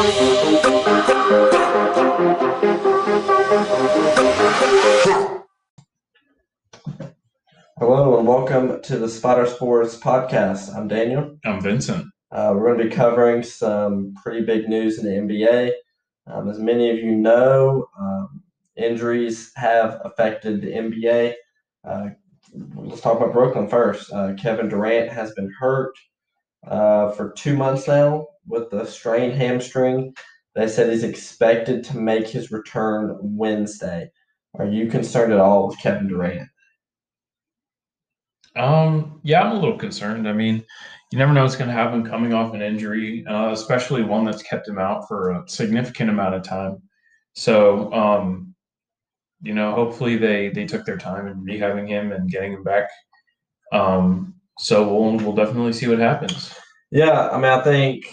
Hello and welcome to the Spider Sports podcast. I'm Daniel. I'm Vincent. Uh, we're going to be covering some pretty big news in the NBA. Um, as many of you know, um, injuries have affected the NBA. Uh, let's talk about Brooklyn first. Uh, Kevin Durant has been hurt uh, for two months now with the strained hamstring. They said he's expected to make his return Wednesday. Are you concerned at all with Kevin Durant? Um, yeah, I'm a little concerned. I mean, you never know what's going to happen coming off an injury, uh, especially one that's kept him out for a significant amount of time. So, um, you know, hopefully they they took their time in rehabbing him and getting him back. Um, so we'll we'll definitely see what happens. Yeah, I mean, I think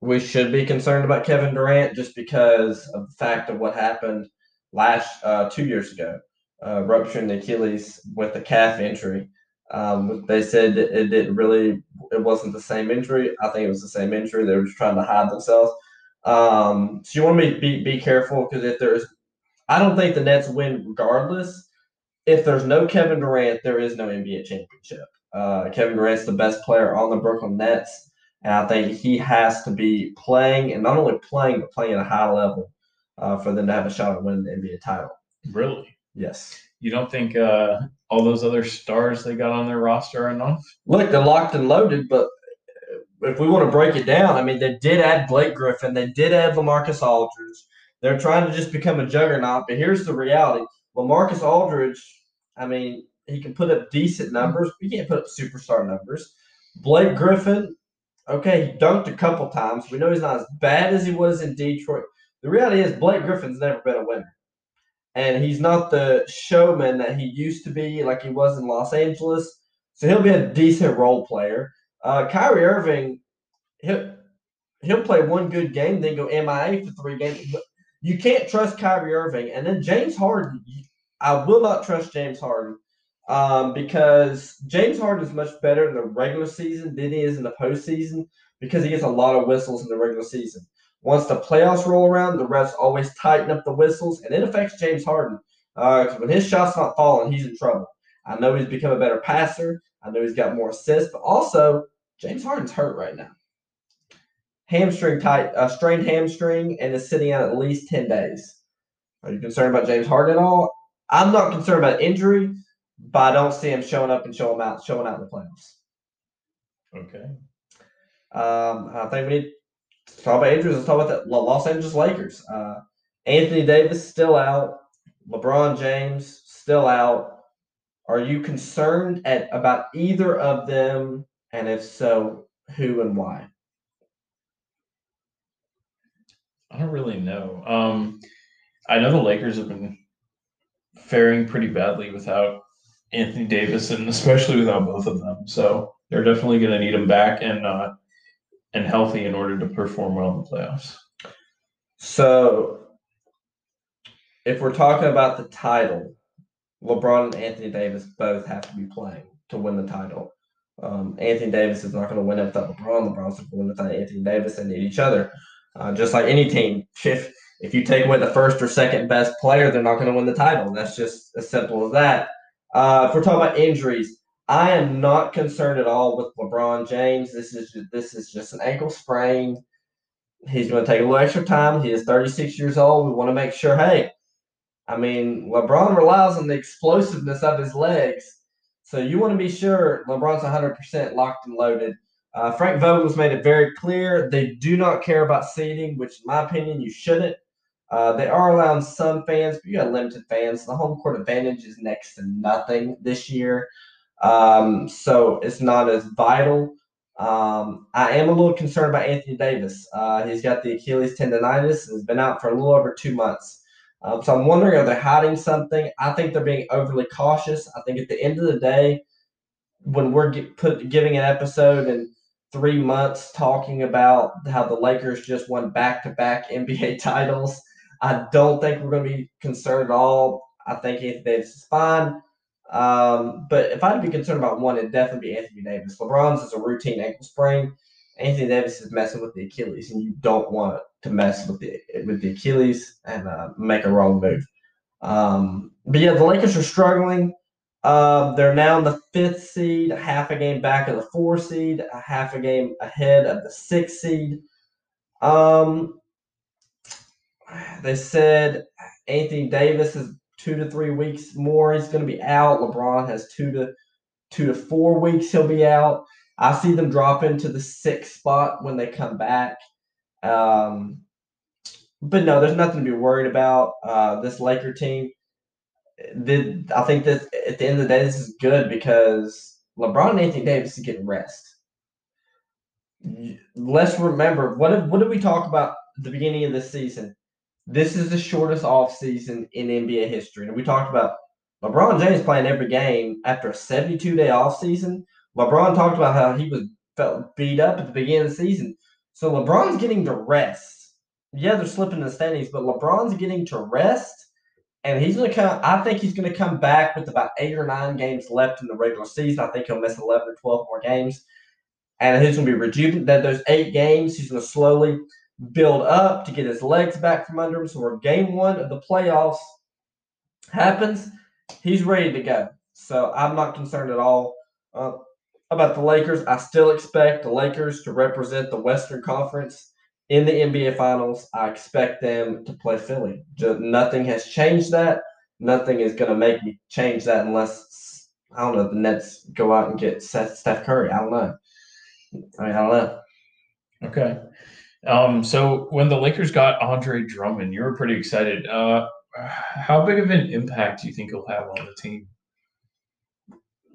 we should be concerned about Kevin Durant just because of the fact of what happened last uh, two years ago, uh, rupturing the Achilles with the calf injury. Um, they said it didn't really, it wasn't the same injury. I think it was the same injury. They were just trying to hide themselves. Um, so you want to be, be careful because if there's, I don't think the Nets win regardless. If there's no Kevin Durant, there is no NBA championship. Uh, Kevin Durant's the best player on the Brooklyn Nets, and I think he has to be playing, and not only playing, but playing at a high level uh, for them to have a shot at winning the NBA title. Really? Yes. You don't think uh, all those other stars they got on their roster are enough? Look, they're locked and loaded, but if we want to break it down, I mean, they did add Blake Griffin, they did add Lamarcus Aldridge. They're trying to just become a juggernaut, but here's the reality: Lamarcus Aldridge, I mean, he can put up decent numbers, but he can't put up superstar numbers. Blake Griffin, okay, he dunked a couple times. We know he's not as bad as he was in Detroit. The reality is Blake Griffin's never been a winner and he's not the showman that he used to be, like he was in Los Angeles. So he'll be a decent role player. Uh, Kyrie Irving, he'll he'll play one good game, then go MIA for three games. But you can't trust Kyrie Irving, and then James Harden. I will not trust James Harden um, because James Harden is much better in the regular season than he is in the postseason because he gets a lot of whistles in the regular season. Once the playoffs roll around, the refs always tighten up the whistles, and it affects James Harden. Uh, when his shot's not falling, he's in trouble. I know he's become a better passer. I know he's got more assists, but also James Harden's hurt right now. Hamstring tight, uh, strained hamstring, and is sitting out at least ten days. Are you concerned about James Harden at all? I'm not concerned about injury, but I don't see him showing up and showing out, showing out in the playoffs. Okay. Um, I think we need Let's talk about injuries. Let's talk about the Los Angeles Lakers. Uh, Anthony Davis still out. LeBron James still out. Are you concerned at about either of them? And if so, who and why? I don't really know. Um, I know the Lakers have been faring pretty badly without Anthony Davis and especially without both of them. So they're definitely going to need him back. And uh, and healthy in order to perform well in the playoffs. So, if we're talking about the title, LeBron and Anthony Davis both have to be playing to win the title. Um, Anthony Davis is not going to win it without LeBron. LeBron's going to win it without Anthony Davis. They need each other. Uh, just like any team, if if you take away the first or second best player, they're not going to win the title. That's just as simple as that. Uh, if we're talking about injuries, I am not concerned at all with LeBron James. This is just, this is just an ankle sprain. He's going to take a little extra time. He is 36 years old. We want to make sure. Hey, I mean, LeBron relies on the explosiveness of his legs, so you want to be sure LeBron's 100% locked and loaded. Uh, Frank Vogel's made it very clear they do not care about seeding, which, in my opinion, you shouldn't. Uh, they are allowing some fans, but you got limited fans. The home court advantage is next to nothing this year. Um, so it's not as vital. Um, I am a little concerned about Anthony Davis. Uh, he's got the Achilles tendonitis and has been out for a little over two months. Um, so I'm wondering, are they hiding something? I think they're being overly cautious. I think at the end of the day, when we're get, put giving an episode in three months talking about how the Lakers just won back-to-back NBA titles, I don't think we're going to be concerned at all. I think Anthony Davis is fine. Um, but if I had to be concerned about one, it'd definitely be Anthony Davis. LeBron's is a routine ankle sprain, Anthony Davis is messing with the Achilles, and you don't want to mess with the with the Achilles and uh, make a wrong move. Um, but yeah, the Lakers are struggling. Uh, they're now in the fifth seed, half a game back of the four seed, a half a game ahead of the sixth seed. Um, they said Anthony Davis is two to three weeks more. He's going to be out. LeBron has two to two to four weeks. He'll be out. I see them drop into the sixth spot when they come back. Um, but no, there's nothing to be worried about. Uh, this Laker team. I think that at the end of the day, this is good because LeBron and Anthony Davis is getting rest. Let's remember what did, what did we talk about the beginning of the season? This is the shortest off season in NBA history, and we talked about LeBron James playing every game after a 72 day off season. LeBron talked about how he was felt beat up at the beginning of the season. So LeBron's getting to rest. Yeah, they're slipping in the standings, but LeBron's getting to rest. And he's gonna come. I think he's gonna come back with about eight or nine games left in the regular season. I think he'll miss eleven or twelve more games, and he's gonna be rejuvenated. Those eight games, he's gonna slowly build up to get his legs back from under him. So, where game one of the playoffs happens, he's ready to go. So, I'm not concerned at all. Uh, about the Lakers. I still expect the Lakers to represent the Western Conference in the NBA Finals. I expect them to play Philly. Just, nothing has changed that. Nothing is going to make me change that unless I don't know the Nets go out and get Seth, Steph Curry. I don't know. I mean, I don't know. Okay. Um, so when the Lakers got Andre Drummond, you were pretty excited. Uh, how big of an impact do you think he'll have on the team?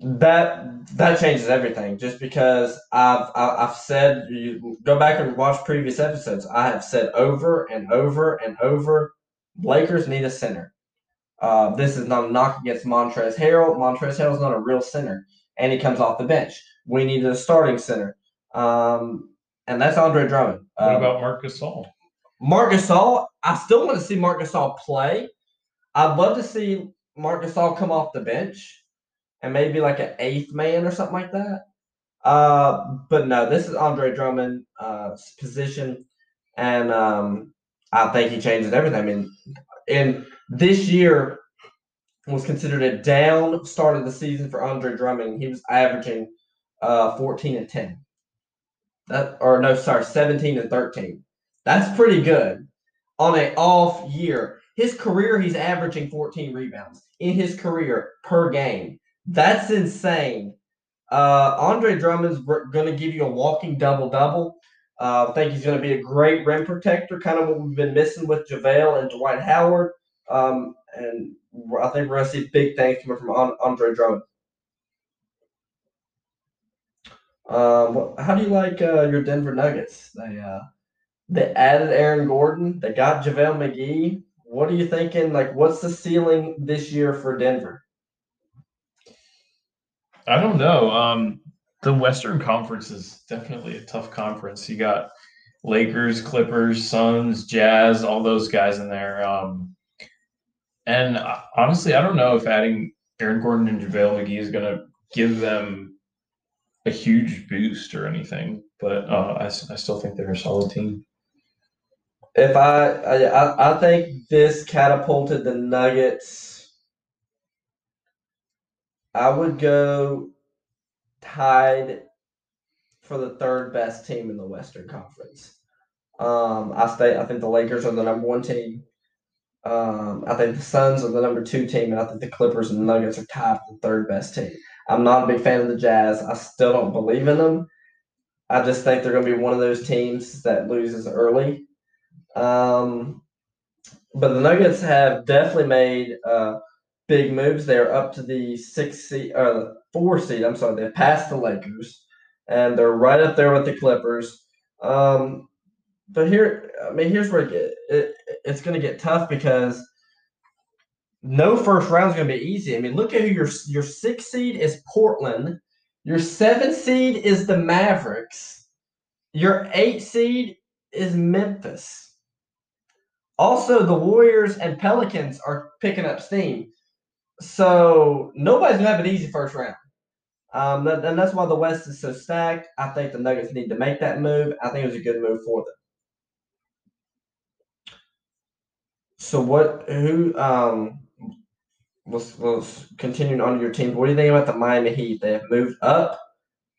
that that changes everything. Just because I've I've said you go back and watch previous episodes, I have said over and over and over, Lakers need a center. Uh, this is not a knock against Montrezl Harrell. Montrezl Harrell is not a real center, and he comes off the bench. We needed a starting center, um, and that's Andre Drummond. Um, what about Marcus Gasol? Marcus Gasol, I still want to see Marcus Gasol play. I'd love to see Marcus Gasol come off the bench and maybe like an eighth man or something like that. Uh, but no, this is Andre Drummond's uh, position, and um, I think he changes everything. I mean, and this year was considered a down start of the season for Andre Drummond. He was averaging uh, 14 and 10. That or no, sorry, 17 and 13. That's pretty good on a off year. His career, he's averaging 14 rebounds in his career per game. That's insane. Uh, Andre Drummond's going to give you a walking double double. Uh, I think he's going to be a great rim protector, kind of what we've been missing with JaVale and Dwight Howard. Um, and I think we're going to see big things coming from Andre Drummond. Um, how do you like uh, your Denver Nuggets? They uh, they added Aaron Gordon. They got JaVale McGee. What are you thinking? Like, what's the ceiling this year for Denver? I don't know. Um, the Western Conference is definitely a tough conference. You got Lakers, Clippers, Suns, Jazz, all those guys in there. Um, and uh, honestly, I don't know if adding Aaron Gordon and JaVale McGee is going to give them a huge boost or anything. But uh, I, I still think they're a solid team. If I, I I think this catapulted the Nuggets I would go tied for the third best team in the Western Conference. Um, I stay. I think the Lakers are the number one team. Um, I think the Suns are the number two team, and I think the Clippers and the Nuggets are tied for the third best team. I'm not a big fan of the Jazz. I still don't believe in them. I just think they're going to be one of those teams that loses early. Um, but the Nuggets have definitely made uh, big moves. They're up to the six seed or the four seed. I'm sorry, they passed the Lakers, and they're right up there with the Clippers. Um, but here, I mean, here's where it, get, it it's going to get tough because no first round is going to be easy. I mean, look at who your your six seed is Portland. Your seven seed is the Mavericks. Your eight seed is Memphis. Also, the Warriors and Pelicans are picking up steam. So nobody's gonna have an easy first round. Um, and that's why the West is so stacked. I think the Nuggets need to make that move. I think it was a good move for them. So what? Who? Um, let's let's continue on your team. What do you think about the Miami Heat? They have moved up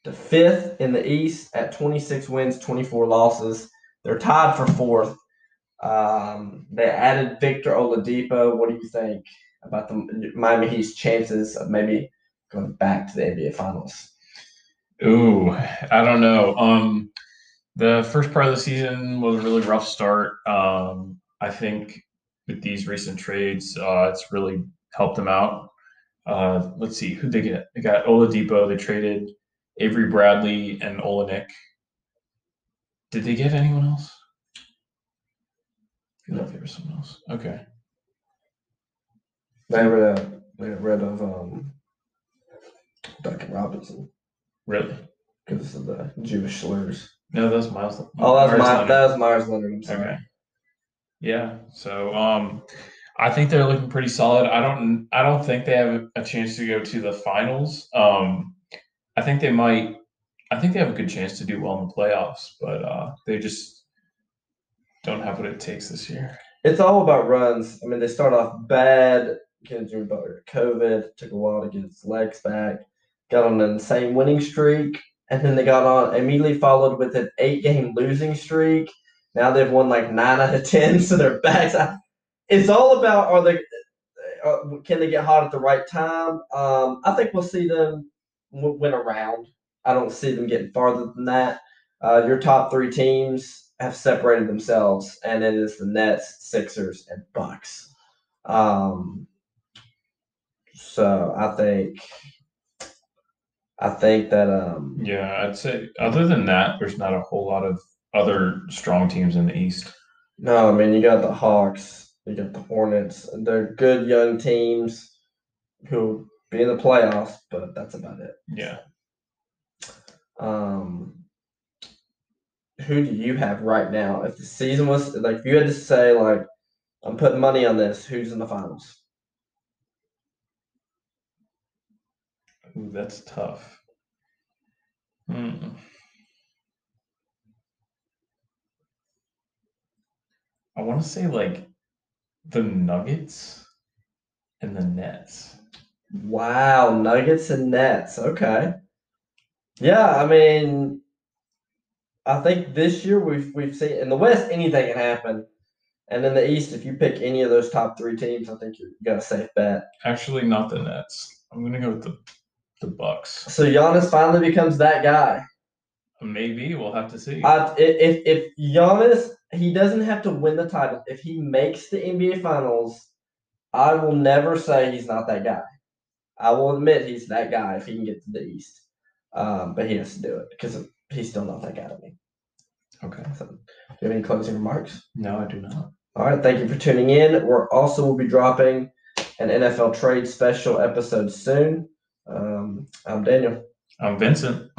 to fifth in the East at 26 wins, 24 losses. They're tied for fourth. Um, they added Victor Oladipo. What do you think about the Miami Heat's chances of maybe going back to the NBA Finals? Ooh, I don't know. Um, the first part of the season was a really rough start. Um, I think with these recent trades, uh, it's really helped them out. Uh, let's see who they get. They got Oladipo. They traded Avery Bradley and Olynyk. Did they get anyone else? I feel like there was someone else. Okay. They got rid of they got rid of um, Duncan Robinson Really? because of the Jewish slurs. No, that was Miles. Oh, that was Meyers my Leonard. that was Meyers Leonard. I'm sorry. Okay. Yeah. So um I think they're looking pretty solid. I don't I don't think they have a chance to go to the finals. Um I think they might I think they have a good chance to do well in the playoffs, but uh they just don't have what it takes this year. It's all about runs. I mean, they start off bad. Jimmy Butler COVID took a while to get his legs back. Got on an insane winning streak, and then they got on immediately followed with an eight-game losing streak. Now they've won like nine out of ten, so they're back. It's all about are they uh, can they get hot at the right time? Um, I think we'll see them w- win around. I don't see them getting farther than that. Uh, your top three teams have separated themselves, and it is the Nets, Sixers, and Bucks. Um, so I think, I think that um, Yeah, I'd say other than that, there's not a whole lot of other strong teams in the East. no, I mean you got the Hawks, you got the Hornets. They're good young teams who be in the playoffs, but that's about it. Yeah. Um, who do you have right now? If the season was like, if you had to say like, I'm putting money on this, who's in the finals? Ooh, that's tough. Hmm. I want to say like the Nuggets and the Nets. Wow, Nuggets and Nets. Okay. Yeah, I mean, I think this year we've we've seen in the West anything can happen, and in the East, if you pick any of those top three teams, I think you got a safe bet. Actually, not the Nets. I'm gonna go with the the Bucks. So Giannis finally becomes that guy. Maybe we'll have to see. I, if if Giannis he doesn't have to win the title. If he makes the NBA Finals, I will never say he's not that guy. I will admit he's that guy if he can get to the East. Um, but he has to do it because he's still not that guy to me. okay. So, do you have any closing remarks? No, I do not. All right, thank you for tuning in. We're also will be dropping an NFL trade special episode soon. Um, I'm Daniel. I'm Vincent.